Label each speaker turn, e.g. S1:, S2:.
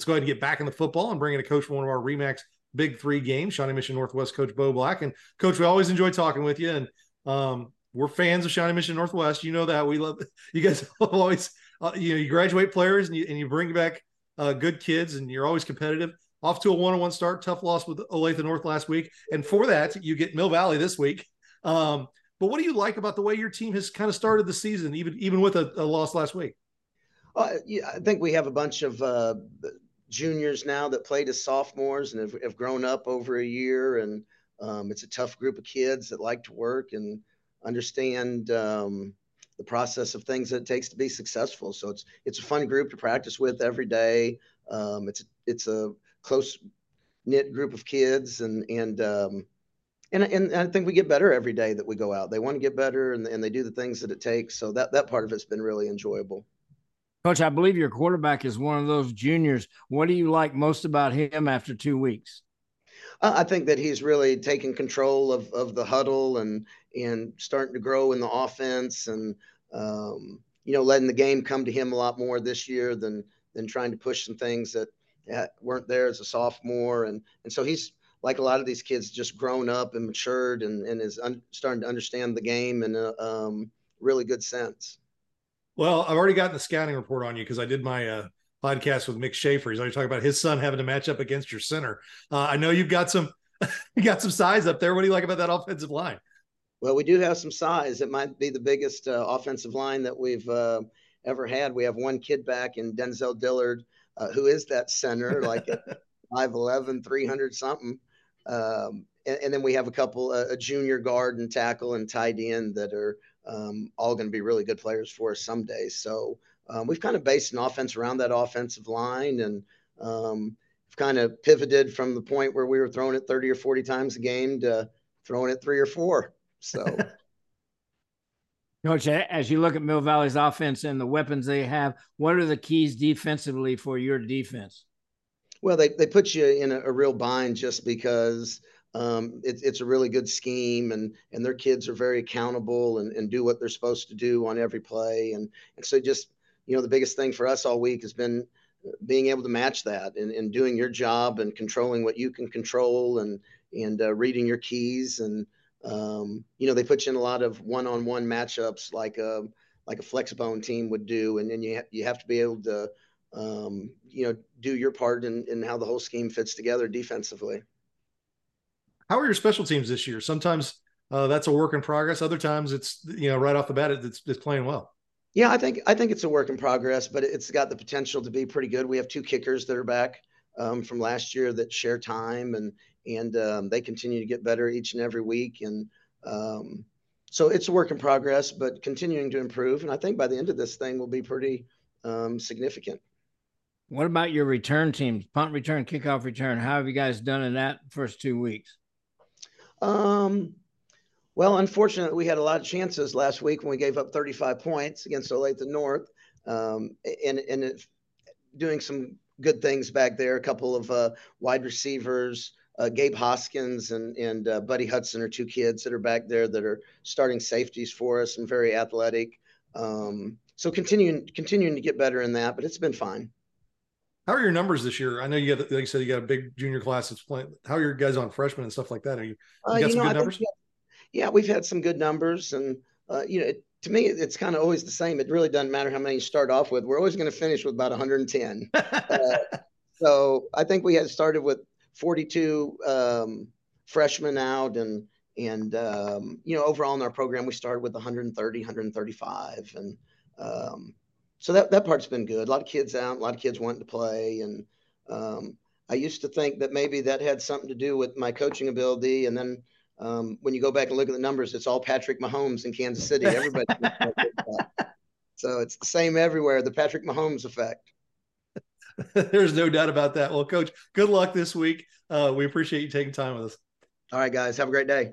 S1: Let's go ahead and get back in the football and bring in a coach for one of our Remax Big Three games, Shawnee Mission Northwest coach Bo Black. And coach, we always enjoy talking with you, and um, we're fans of Shawnee Mission Northwest. You know that we love you guys. Always, uh, you know, you graduate players and you and you bring back uh, good kids, and you're always competitive. Off to a one-on-one start, tough loss with Olathe North last week, and for that you get Mill Valley this week. Um, but what do you like about the way your team has kind of started the season, even even with a, a loss last week?
S2: Uh, yeah, I think we have a bunch of uh, juniors now that played as sophomores and have, have grown up over a year. And um, it's a tough group of kids that like to work and understand um, the process of things that it takes to be successful. So it's it's a fun group to practice with every day. Um, it's it's a close knit group of kids, and and um, and and I think we get better every day that we go out. They want to get better, and, and they do the things that it takes. So that that part of it's been really enjoyable.
S3: Coach, I believe your quarterback is one of those juniors. What do you like most about him after two weeks?
S2: I think that he's really taken control of, of the huddle and and starting to grow in the offense and um, you know letting the game come to him a lot more this year than than trying to push some things that weren't there as a sophomore and and so he's like a lot of these kids just grown up and matured and, and is un- starting to understand the game in a um, really good sense.
S1: Well, I've already gotten the scouting report on you because I did my uh, podcast with Mick Schaefer. He's already talking about his son having to match up against your center. Uh, I know you've got some, you got some size up there. What do you like about that offensive line?
S2: Well, we do have some size. It might be the biggest uh, offensive line that we've uh, ever had. We have one kid back in Denzel Dillard, uh, who is that center, like 5'11", 300 something. Um, and, and, then we have a couple, uh, a junior guard and tackle and tight end that are um, all going to be really good players for us someday. So um, we've kind of based an offense around that offensive line and um, kind of pivoted from the point where we were throwing it 30 or 40 times a game to throwing it three or four. So.
S3: Coach, as you look at Mill Valley's offense and the weapons they have, what are the keys defensively for your defense?
S2: Well, they, they put you in a, a real bind just because um, it, it's a really good scheme and and their kids are very accountable and, and do what they're supposed to do on every play. And, and so just you know the biggest thing for us all week has been being able to match that and, and doing your job and controlling what you can control and and uh, reading your keys. And um, you know they put you in a lot of one-on-one matchups like a like a flexbone team would do. And then you ha- you have to be able to um, you know do your part in, in how the whole scheme fits together defensively
S1: how are your special teams this year? Sometimes uh, that's a work in progress. Other times it's you know right off the bat it's, it's playing well.
S2: Yeah, I think I think it's a work in progress, but it's got the potential to be pretty good. We have two kickers that are back um, from last year that share time and and um, they continue to get better each and every week and um, so it's a work in progress, but continuing to improve. And I think by the end of this thing will be pretty um, significant.
S3: What about your return teams? Punt return, kickoff return. How have you guys done in that first two weeks?
S2: Um, well, unfortunately, we had a lot of chances last week when we gave up 35 points against Olathe North, um, and and it, doing some good things back there. A couple of uh, wide receivers, uh, Gabe Hoskins and and uh, Buddy Hudson are two kids that are back there that are starting safeties for us and very athletic. Um, so continuing continuing to get better in that, but it's been fine.
S1: How are your numbers this year? I know you got, like you said, you got a big junior class that's playing. How are your guys on freshmen and stuff like that? Are you, you uh, got you some know, good numbers?
S2: Think, yeah, we've had some good numbers, and uh, you know, it, to me, it's kind of always the same. It really doesn't matter how many you start off with. We're always going to finish with about 110. uh, so I think we had started with 42 um, freshmen out, and and um, you know, overall in our program, we started with 130, 135, and um, so that that part's been good. A lot of kids out, a lot of kids wanting to play, and um, I used to think that maybe that had something to do with my coaching ability, and then um, when you go back and look at the numbers, it's all Patrick Mahomes in Kansas City. Everybody. so it's the same everywhere. The Patrick Mahomes effect.
S1: There's no doubt about that. Well, coach, good luck this week. Uh, we appreciate you taking time with us.
S2: All right, guys. Have a great day.